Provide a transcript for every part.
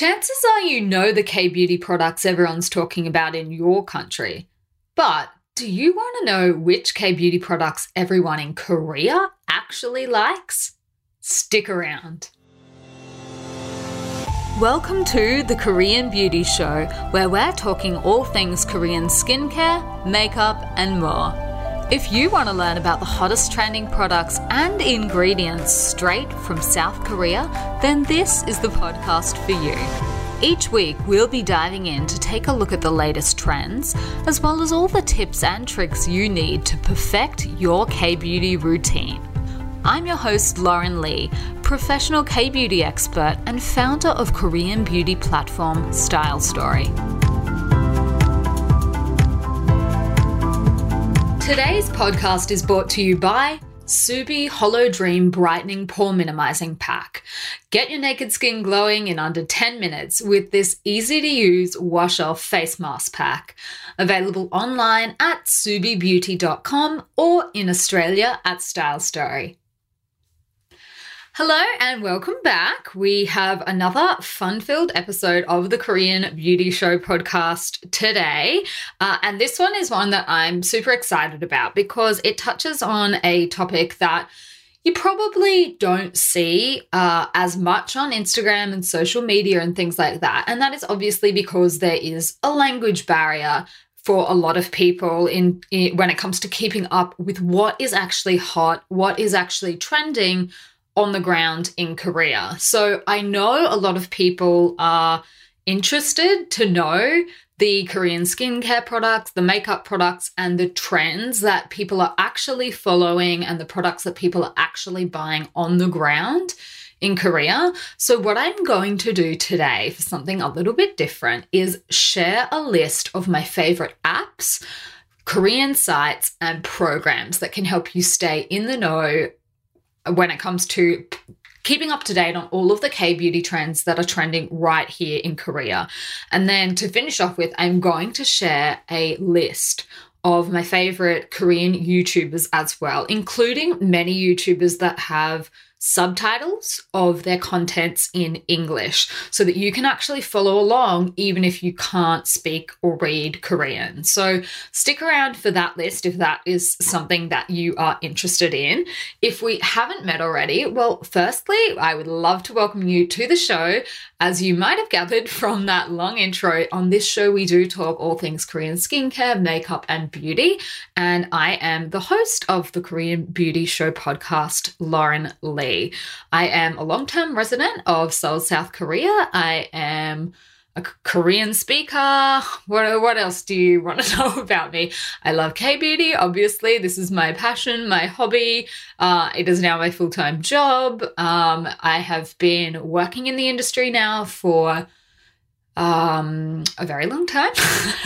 Chances are you know the K beauty products everyone's talking about in your country. But do you want to know which K beauty products everyone in Korea actually likes? Stick around. Welcome to the Korean Beauty Show, where we're talking all things Korean skincare, makeup, and more. If you want to learn about the hottest trending products and ingredients straight from South Korea, then this is the podcast for you. Each week, we'll be diving in to take a look at the latest trends, as well as all the tips and tricks you need to perfect your K beauty routine. I'm your host, Lauren Lee, professional K beauty expert and founder of Korean beauty platform Style Story. Today's podcast is brought to you by Subi Hollow Dream Brightening Pore Minimizing Pack. Get your naked skin glowing in under 10 minutes with this easy to use wash off face mask pack. Available online at subibeauty.com or in Australia at Style Story. Hello and welcome back. We have another fun filled episode of the Korean Beauty Show podcast today. Uh, and this one is one that I'm super excited about because it touches on a topic that you probably don't see uh, as much on Instagram and social media and things like that. And that is obviously because there is a language barrier for a lot of people in, in, when it comes to keeping up with what is actually hot, what is actually trending on the ground in Korea. So I know a lot of people are interested to know the Korean skincare products, the makeup products, and the trends that people are actually following and the products that people are actually buying on the ground in Korea. So, what I'm going to do today for something a little bit different is share a list of my favorite apps. Korean sites and programs that can help you stay in the know when it comes to keeping up to date on all of the K beauty trends that are trending right here in Korea. And then to finish off with, I'm going to share a list of my favorite Korean YouTubers as well, including many YouTubers that have subtitles of their contents in English so that you can actually follow along even if you can't speak or read Korean. So stick around for that list if that is something that you are interested in. If we haven't met already, well, firstly, I would love to welcome you to the show. As you might have gathered from that long intro, on this show we do talk all things Korean skincare, makeup, and beauty. And I am the host of the Korean Beauty Show podcast, Lauren Lee. I am a long term resident of Seoul, South Korea. I am a Korean speaker. What, what else do you want to know about me? I love K beauty, obviously. This is my passion, my hobby. Uh, it is now my full time job. Um, I have been working in the industry now for um, a very long time.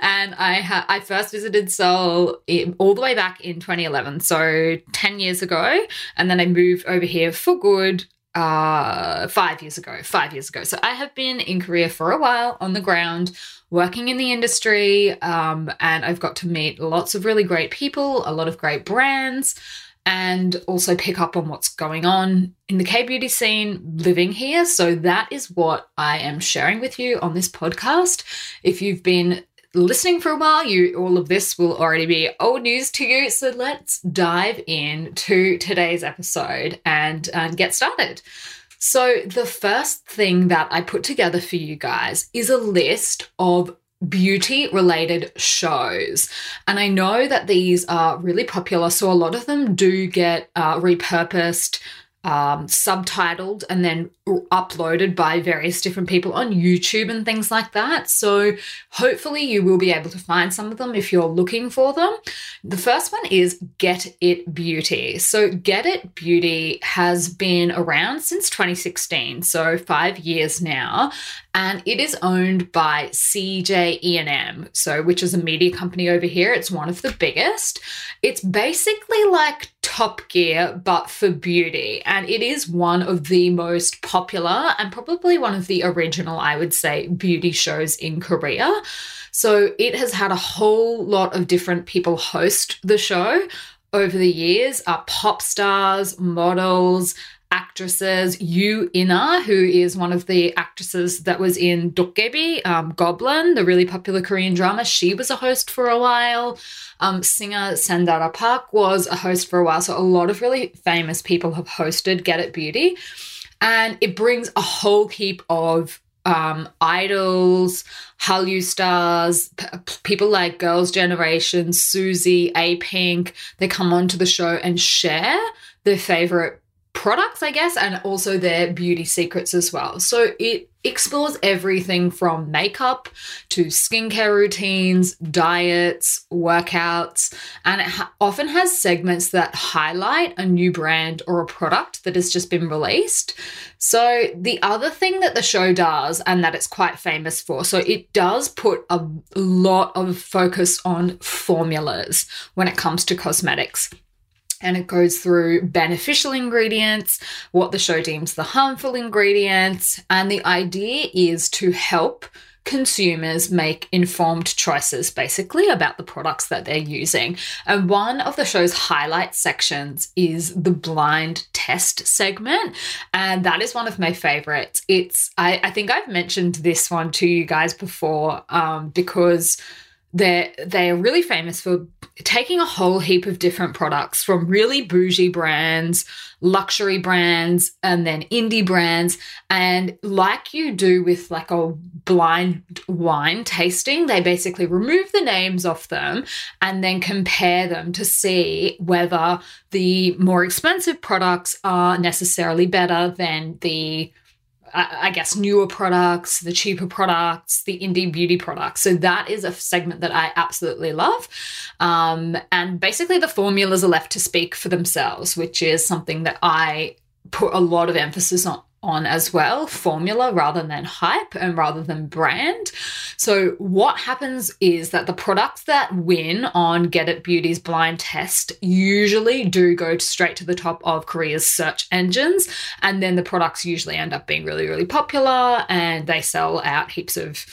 and I ha- I first visited Seoul all the way back in 2011, so 10 years ago, and then I moved over here for good uh 5 years ago 5 years ago so i have been in korea for a while on the ground working in the industry um, and i've got to meet lots of really great people a lot of great brands and also pick up on what's going on in the K beauty scene living here. So that is what I am sharing with you on this podcast. If you've been listening for a while, you all of this will already be old news to you. So let's dive in to today's episode and, and get started. So, the first thing that I put together for you guys is a list of beauty related shows. And I know that these are really popular, so a lot of them do get uh, repurposed um, subtitled and then uploaded by various different people on YouTube and things like that. So hopefully you will be able to find some of them if you're looking for them. The first one is Get It Beauty. So Get It Beauty has been around since 2016, so 5 years now, and it is owned by CJ E&M, so which is a media company over here. It's one of the biggest. It's basically like Top Gear, but for beauty. And it is one of the most popular and probably one of the original, I would say, beauty shows in Korea. So it has had a whole lot of different people host the show over the years, uh, pop stars, models, actresses. Yu Ina, who is one of the actresses that was in Dokkaebi, um, Goblin, the really popular Korean drama. She was a host for a while. Um, singer Sandara Park was a host for a while. So a lot of really famous people have hosted Get It Beauty. And it brings a whole heap of um, idols, Hallyu stars, p- people like Girls' Generation, Suzy, A Pink. They come onto the show and share their favorite products, I guess, and also their beauty secrets as well. So it explores everything from makeup to skincare routines, diets, workouts, and it ha- often has segments that highlight a new brand or a product that has just been released. So the other thing that the show does and that it's quite famous for, so it does put a lot of focus on formulas when it comes to cosmetics and it goes through beneficial ingredients, what the show deems the harmful ingredients, and the idea is to help consumers make informed choices basically about the products that they're using. And one of the show's highlight sections is the blind test segment. And that is one of my favorites. It's, I, I think I've mentioned this one to you guys before um, because they're they're really famous for taking a whole heap of different products from really bougie brands, luxury brands, and then indie brands. And like you do with like a blind wine tasting, they basically remove the names off them and then compare them to see whether the more expensive products are necessarily better than the I guess, newer products, the cheaper products, the indie beauty products. So that is a segment that I absolutely love. Um, and basically, the formulas are left to speak for themselves, which is something that I put a lot of emphasis on on as well formula rather than hype and rather than brand. So, what happens is that the products that win on Get It Beauty's blind test usually do go straight to the top of Korea's search engines. And then the products usually end up being really, really popular and they sell out heaps of,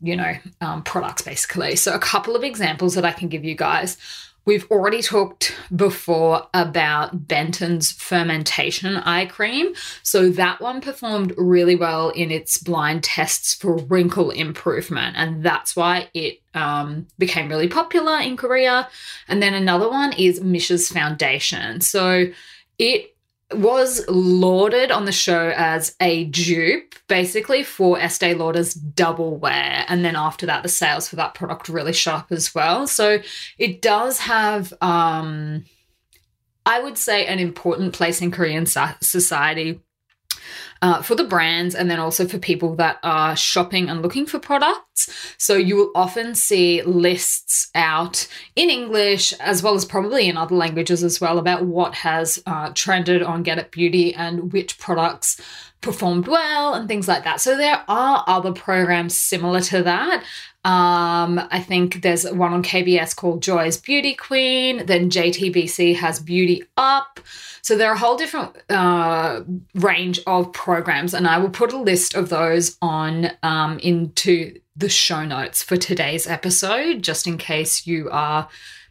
you know, um, products basically. So, a couple of examples that I can give you guys. We've already talked before about Benton's fermentation eye cream. So that one performed really well in its blind tests for wrinkle improvement. And that's why it um, became really popular in Korea. And then another one is Missha's Foundation. So it was lauded on the show as a dupe, basically for Estee Lauder's double wear. And then after that, the sales for that product really shot up as well. So it does have, um, I would say, an important place in Korean society uh, for the brands and then also for people that are shopping and looking for products. So you will often see lists out in English as well as probably in other languages as well about what has uh, trended on Get It Beauty and which products performed well and things like that. So there are other programs similar to that. Um, I think there's one on KBS called Joy's Beauty Queen. Then JTBC has Beauty Up. So there are a whole different uh, range of programs, and I will put a list of those on um, into the show notes for today's episode, just in case you are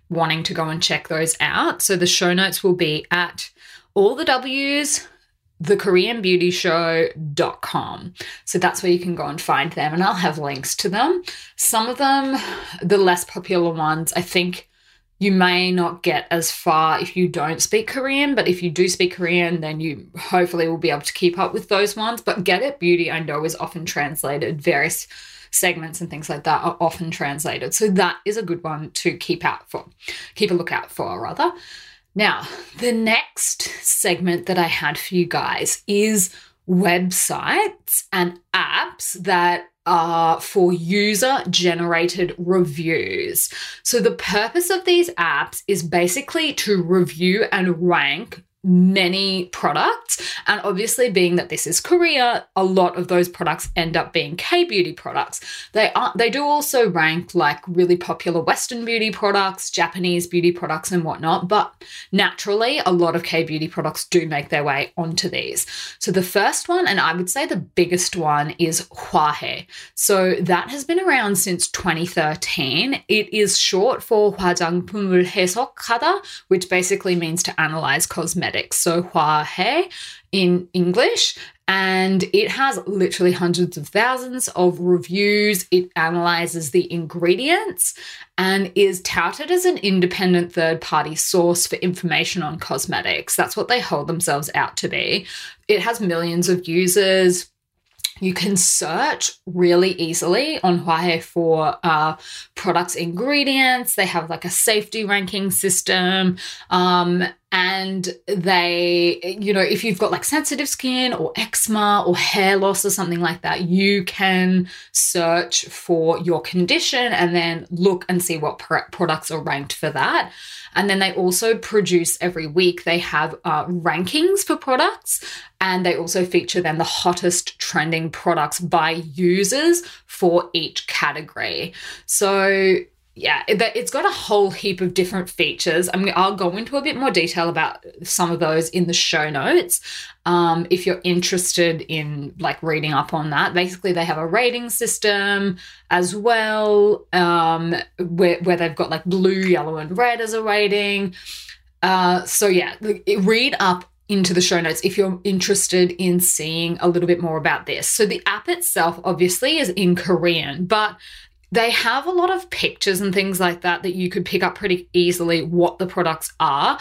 wanting to go and check those out. So the show notes will be at all the W's thekoreanbeautyshow.com. So that's where you can go and find them, and I'll have links to them. Some of them, the less popular ones, I think you may not get as far if you don't speak Korean, but if you do speak Korean, then you hopefully will be able to keep up with those ones. But Get It Beauty, I know, is often translated. Various segments and things like that are often translated. So that is a good one to keep out for, keep a lookout for, rather. Now, the next segment that I had for you guys is websites and apps that are for user generated reviews. So, the purpose of these apps is basically to review and rank many products. And obviously, being that this is Korea, a lot of those products end up being K beauty products. They are they do also rank like really popular Western beauty products, Japanese beauty products, and whatnot. But naturally, a lot of K beauty products do make their way onto these. So the first one, and I would say the biggest one, is Hwahae. So that has been around since 2013. It is short for 화장품을 Kada, which basically means to analyze cosmetics so Hua in English. And it has literally hundreds of thousands of reviews. It analyzes the ingredients and is touted as an independent third party source for information on cosmetics. That's what they hold themselves out to be. It has millions of users you can search really easily on Hwahae for uh, products ingredients. They have like a safety ranking system. Um, and they, you know, if you've got like sensitive skin or eczema or hair loss or something like that, you can search for your condition and then look and see what pr- products are ranked for that. And then they also produce every week, they have uh, rankings for products and they also feature then the hottest trending products by users for each category. So yeah, it's got a whole heap of different features. I mean, I'll go into a bit more detail about some of those in the show notes. Um, if you're interested in like reading up on that, basically they have a rating system as well, um, where where they've got like blue, yellow, and red as a rating. Uh, so yeah, read up into the show notes if you're interested in seeing a little bit more about this. So the app itself obviously is in Korean, but they have a lot of pictures and things like that that you could pick up pretty easily what the products are.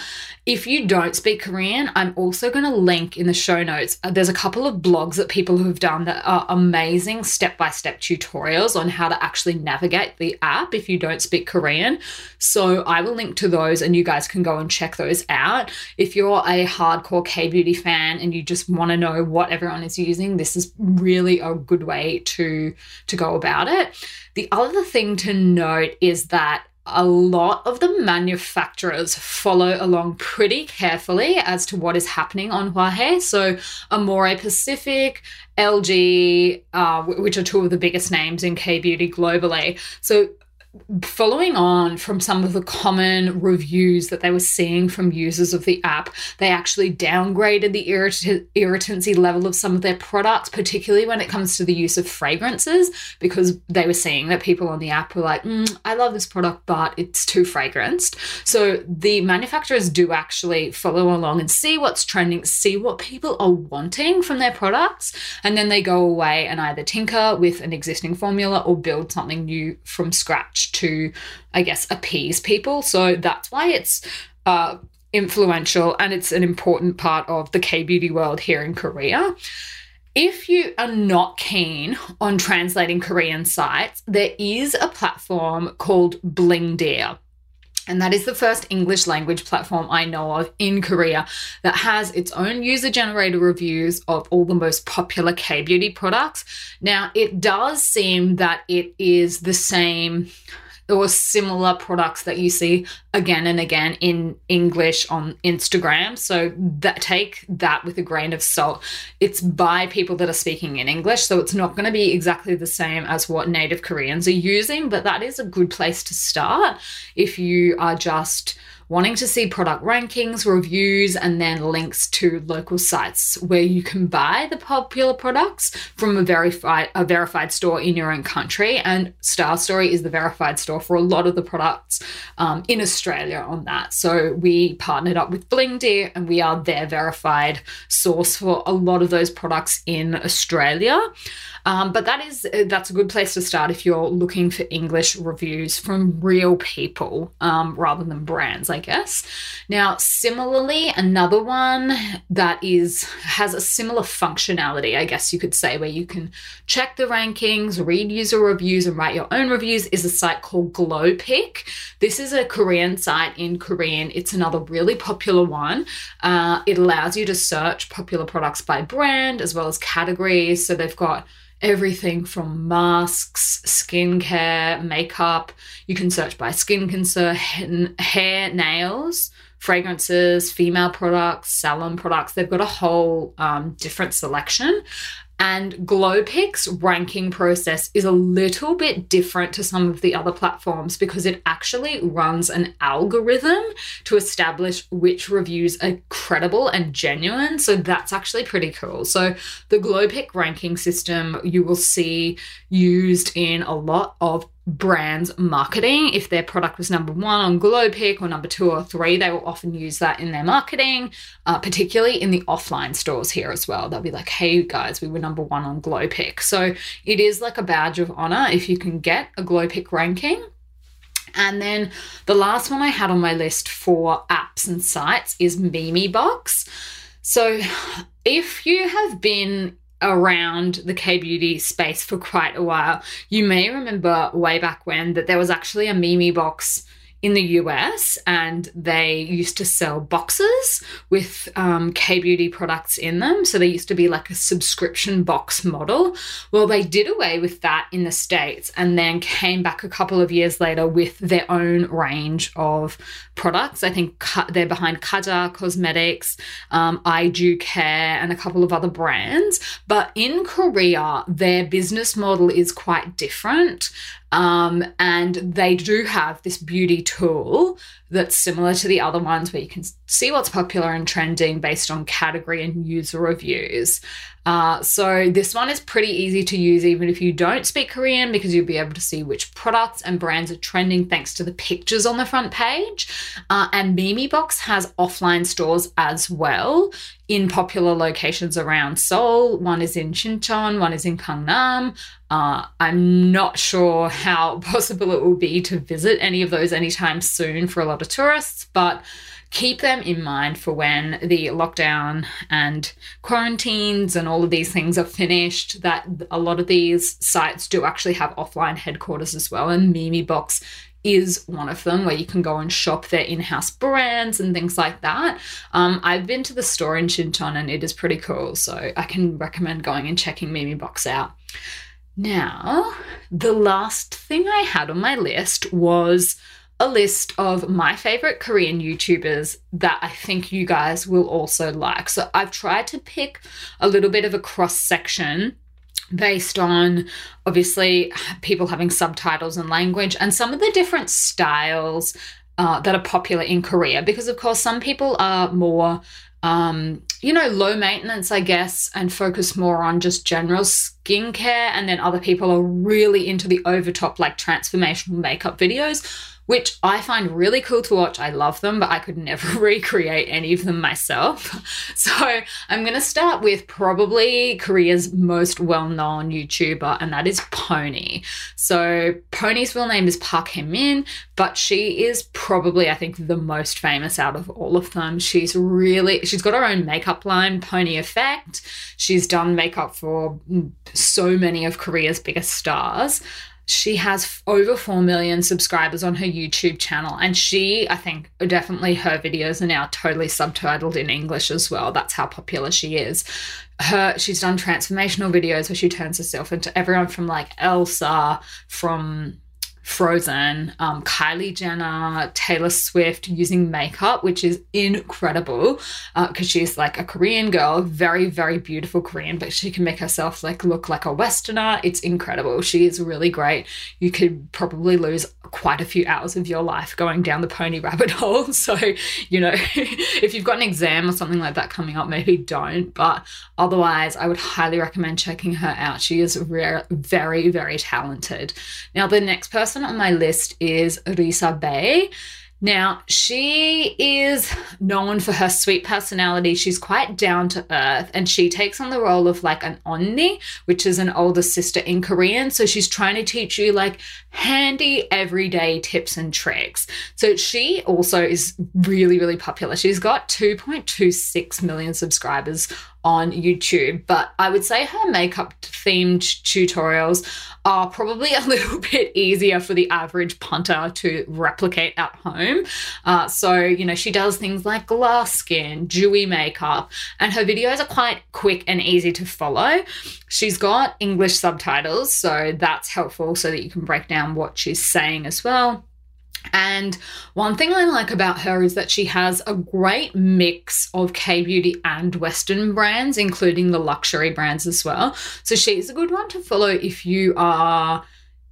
If you don't speak Korean, I'm also going to link in the show notes. Uh, there's a couple of blogs that people have done that are amazing step by step tutorials on how to actually navigate the app if you don't speak Korean. So I will link to those and you guys can go and check those out. If you're a hardcore K beauty fan and you just want to know what everyone is using, this is really a good way to to go about it. The other thing to note is that a lot of the manufacturers follow along pretty carefully as to what is happening on Hwahae. So, Amore Pacific, LG, uh, which are two of the biggest names in K beauty globally. So, following on from some of the common reviews that they were seeing from users of the app, they actually downgraded the irrit- irritancy level of some of their products, particularly when it comes to the use of fragrances, because they were seeing that people on the app were like, mm, I love this product, but it's too fragranced. So the manufacturers do actually follow along and see what's trending, see what people are wanting from their products, and then they go away and either tinker with an existing formula or build something new from scratch to, I guess, appease people. So that's why it's uh, influential and it's an important part of the K beauty world here in Korea. If you are not keen on translating Korean sites, there is a platform called Blingdeer. And that is the first English language platform I know of in Korea that has its own user generated reviews of all the most popular K beauty products. Now, it does seem that it is the same or similar products that you see again and again in English on Instagram. So that take that with a grain of salt. It's by people that are speaking in English, so it's not going to be exactly the same as what native Koreans are using, but that is a good place to start if you are just wanting to see product rankings, reviews, and then links to local sites where you can buy the popular products from a verified a verified store in your own country. And Style Story is the verified store for a lot of the products um, in Australia on that. So we partnered up with Blingdeer and we are their verified source for a lot of those products in Australia. Um, but that is that's a good place to start if you're looking for English reviews from real people um, rather than brands, I guess. Now, similarly, another one that is has a similar functionality, I guess you could say, where you can check the rankings, read user reviews, and write your own reviews, is a site called Glowpick. This is a Korean site in Korean. It's another really popular one. Uh, it allows you to search popular products by brand as well as categories. So they've got everything from masks, skincare, makeup. You can search by skin concern, hair, nails, fragrances, female products, salon products. They've got a whole um, different selection. And Glowpick's ranking process is a little bit different to some of the other platforms because it actually runs an algorithm to establish which reviews are credible and genuine. So that's actually pretty cool. So the Glowpick ranking system you will see used in a lot of brand's marketing. If their product was number one on Glowpick or number two or three, they will often use that in their marketing, uh, particularly in the offline stores here as well. They'll be like, hey guys, we were number one on Glowpick. So it is like a badge of honor if you can get a Glowpick ranking. And then the last one I had on my list for apps and sites is Memebox. So if you have been around the K beauty space for quite a while, you may remember way back when that there was actually a Memebox in the US and they used to sell boxes with um, K beauty products in them. So they used to be like a subscription box model. Well, they did away with that in the States and then came back a couple of years later with their own range of products. I think they're behind Kaja Cosmetics, um, I Dew Care, and a couple of other brands. But in Korea, their business model is quite different. Um, and they do have this beauty tool that's similar to the other ones where you can see what's popular and trending based on category and user reviews. Uh, so this one is pretty easy to use even if you don't speak Korean because you'll be able to see which products and brands are trending thanks to the pictures on the front page. Uh, and Memebox has offline stores as well in popular locations around Seoul. One is in Sincheon, one is in Gangnam. Uh, I'm not sure how possible it will be to visit any of those anytime soon for a lot of tourists, but keep them in mind for when the lockdown and quarantines and all of these things are finished. That a lot of these sites do actually have offline headquarters as well, and Memebox is one of them where you can go and shop their in-house brands and things like that. Um, I've been to the store in Sincheon and it is pretty cool, so I can recommend going and checking Memebox out. Now, the last thing I had on my list was a list of my favorite Korean YouTubers that I think you guys will also like. So I've tried to pick a little bit of a cross section based on obviously people having subtitles and language and some of the different styles uh, that are popular in Korea because, of course, some people are more um, you know, low maintenance, I guess, and focus more on just general skincare. And then other people are really into the overtop, like transformational makeup videos which I find really cool to watch. I love them, but I could never recreate any of them myself. So I'm going to start with probably Korea's most well known YouTuber, and that is Pony. So Pony's real name is Park Hae-min, but she is probably, I think, the most famous out of all of them. She's really, she's got her own makeup line, Pony Effect. She's done makeup for so many of Korea's biggest stars she has over 4 million subscribers on her YouTube channel. And she, I think, definitely her videos are now totally subtitled in English as well. That's how popular she is. Her, she's done transformational videos where she turns herself into everyone from like Elsa, from Frozen, um, Kylie Jenner, Taylor Swift using makeup, which is incredible because uh, she's like a Korean girl, very, very beautiful Korean, but she can make herself like look like a Westerner. It's incredible. She is really great. You could probably lose quite a few hours of your life going down the pony rabbit hole. So, you know, if you've got an exam or something like that coming up, maybe don't. But otherwise, I would highly recommend checking her out. She is rare, very, very talented. Now, the next person on my list is Risa Bae. Now, she is known for her sweet personality. She's quite down to earth and she takes on the role of like an onni, which is an older sister in Korean. So she's trying to teach you like handy everyday tips and tricks. So she also is really, really popular. She's got 2.26 million subscribers on YouTube, but I would say her makeup themed tutorials are probably a little bit easier for the average punter to replicate at home. Uh, so, you know, she does things like glass skin, dewy makeup, and her videos are quite quick and easy to follow. She's got English subtitles, so that's helpful so that you can break down what she's saying as well. And one thing I like about her is that she has a great mix of K beauty and Western brands, including the luxury brands as well. So she's a good one to follow if you are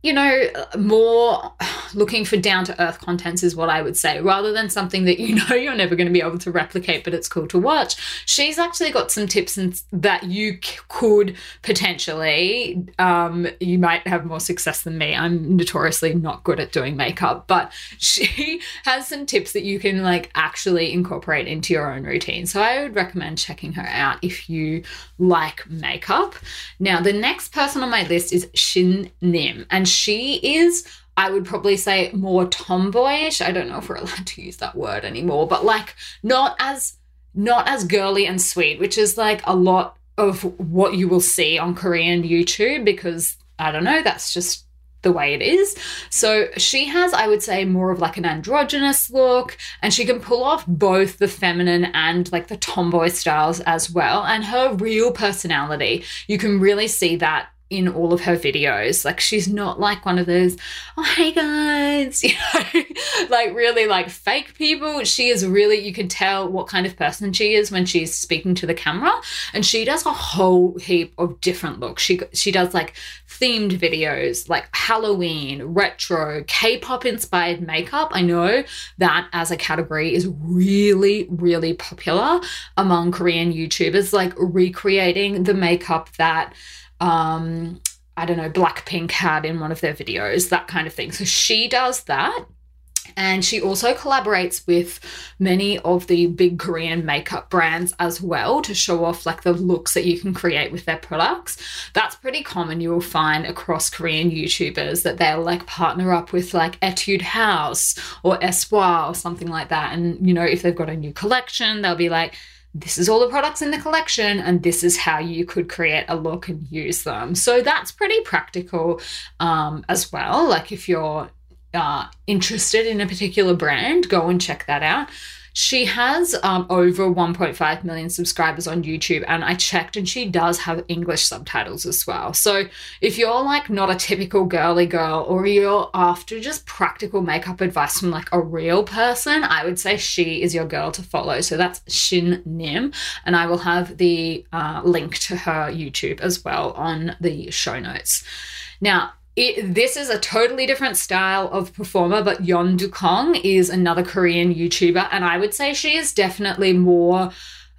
you know, more looking for down to earth contents is what I would say, rather than something that you know you're never going to be able to replicate, but it's cool to watch. She's actually got some tips and that you could potentially, um, you might have more success than me. I'm notoriously not good at doing makeup, but she has some tips that you can like actually incorporate into your own routine. So I would recommend checking her out if you like makeup. Now, the next person on my list is Shin Nim, and she is I would probably say more tomboyish. I don't know if we're allowed to use that word anymore, but like not as not as girly and sweet, which is like a lot of what you will see on Korean YouTube because I don't know, that's just the way it is. So she has, I would say, more of like an androgynous look, and she can pull off both the feminine and like the tomboy styles as well. And her real personality, you can really see that in all of her videos. Like she's not like one of those, oh hey guys, you know, like really like fake people. She is really you can tell what kind of person she is when she's speaking to the camera. And she does a whole heap of different looks. She she does like themed videos like Halloween, retro, K-pop inspired makeup. I know that as a category is really, really popular among Korean YouTubers, like recreating the makeup that um, I don't know, Blackpink had in one of their videos, that kind of thing. So she does that. And she also collaborates with many of the big Korean makeup brands as well to show off like the looks that you can create with their products. That's pretty common. You will find across Korean YouTubers that they'll like partner up with like Etude House or Espoir or something like that. And, you know, if they've got a new collection, they'll be like, this is all the products in the collection and this is how you could create a look and use them. So that's pretty practical um, as well. Like if you're uh, interested in a particular brand go and check that out she has um, over 1.5 million subscribers on YouTube, and I checked, and she does have English subtitles as well. So if you're like not a typical girly girl, or you're after just practical makeup advice from like a real person, I would say she is your girl to follow. So that's Shin Nim, and I will have the uh, link to her YouTube as well on the show notes. Now, it, this is a totally different style of performer, but Yeon Dukong is another Korean YouTuber, and I would say she is definitely more.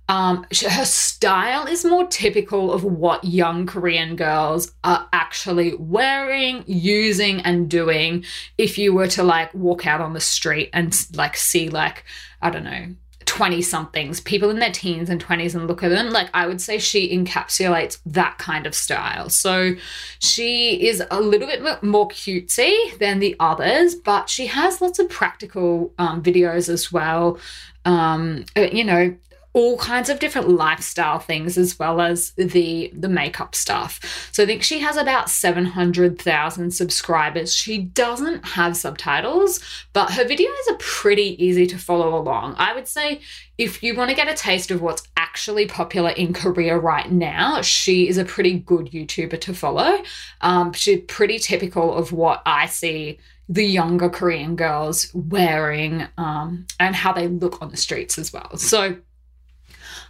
Um, her style is more typical of what young Korean girls are actually wearing, using, and doing. If you were to like walk out on the street and like see like I don't know 20 somethings, people in their teens and 20s, and look at them, like I would say she encapsulates that kind of style. So she is a little bit more cutesy than the others, but she has lots of practical um, videos as well. Um, uh, you know, all kinds of different lifestyle things as well as the the makeup stuff. So I think she has about 700,000 subscribers. She doesn't have subtitles, but her videos are pretty easy to follow along. I would say if you want to get a taste of what's actually popular in Korea right now, she is a pretty good YouTuber to follow. Um, she's pretty typical of what I see the younger Korean girls wearing um, and how they look on the streets as well. So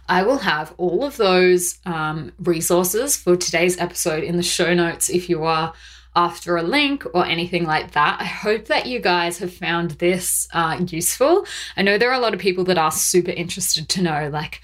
I will have all of those um, resources for today's episode in the show notes if you are after a link or anything like that. I hope that you guys have found this uh, useful. I know there are a lot of people that are super interested to know, like,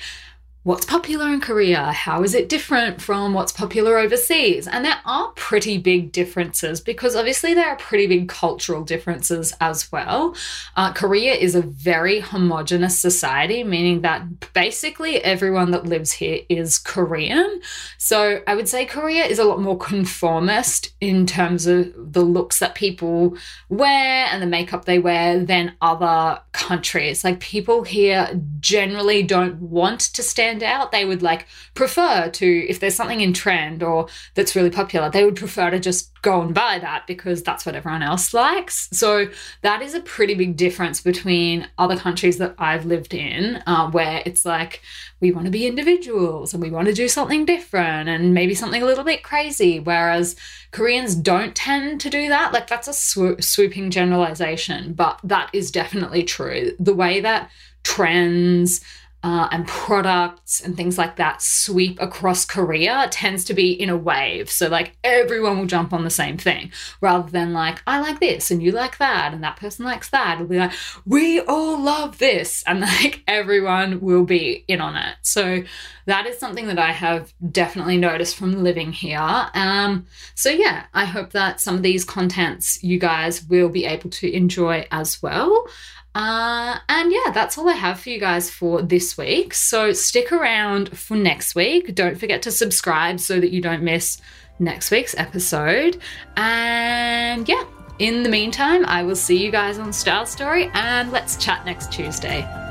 what's popular in Korea? How is it different from what's popular overseas? And there are pretty big differences because obviously there are pretty big cultural differences as well. Uh, Korea is a very homogenous society, meaning that basically everyone that lives here is Korean. So I would say Korea is a lot more conformist in terms of the looks that people wear and the makeup they wear than other countries. Like people here generally don't want to stand stand out. They would like prefer to, if there's something in trend or that's really popular, they would prefer to just go and buy that because that's what everyone else likes. So that is a pretty big difference between other countries that I've lived in, uh, where it's like we want to be individuals and we want to do something different and maybe something a little bit crazy. Whereas Koreans don't tend to do that. Like that's a swo- swooping generalization, but that is definitely true. The way that trends uh, and products and things like that sweep across Korea tends to be in a wave. So, like, everyone will jump on the same thing rather than like, I like this and you like that and that person likes that. It'll be like, we all love this. And like, everyone will be in on it. So, that is something that I have definitely noticed from living here. Um, so, yeah, I hope that some of these contents you guys will be able to enjoy as well. Uh, and yeah, that's all I have for you guys for this week. So stick around for next week. Don't forget to subscribe so that you don't miss next week's episode. And yeah, in the meantime, I will see you guys on Style Story and let's chat next Tuesday.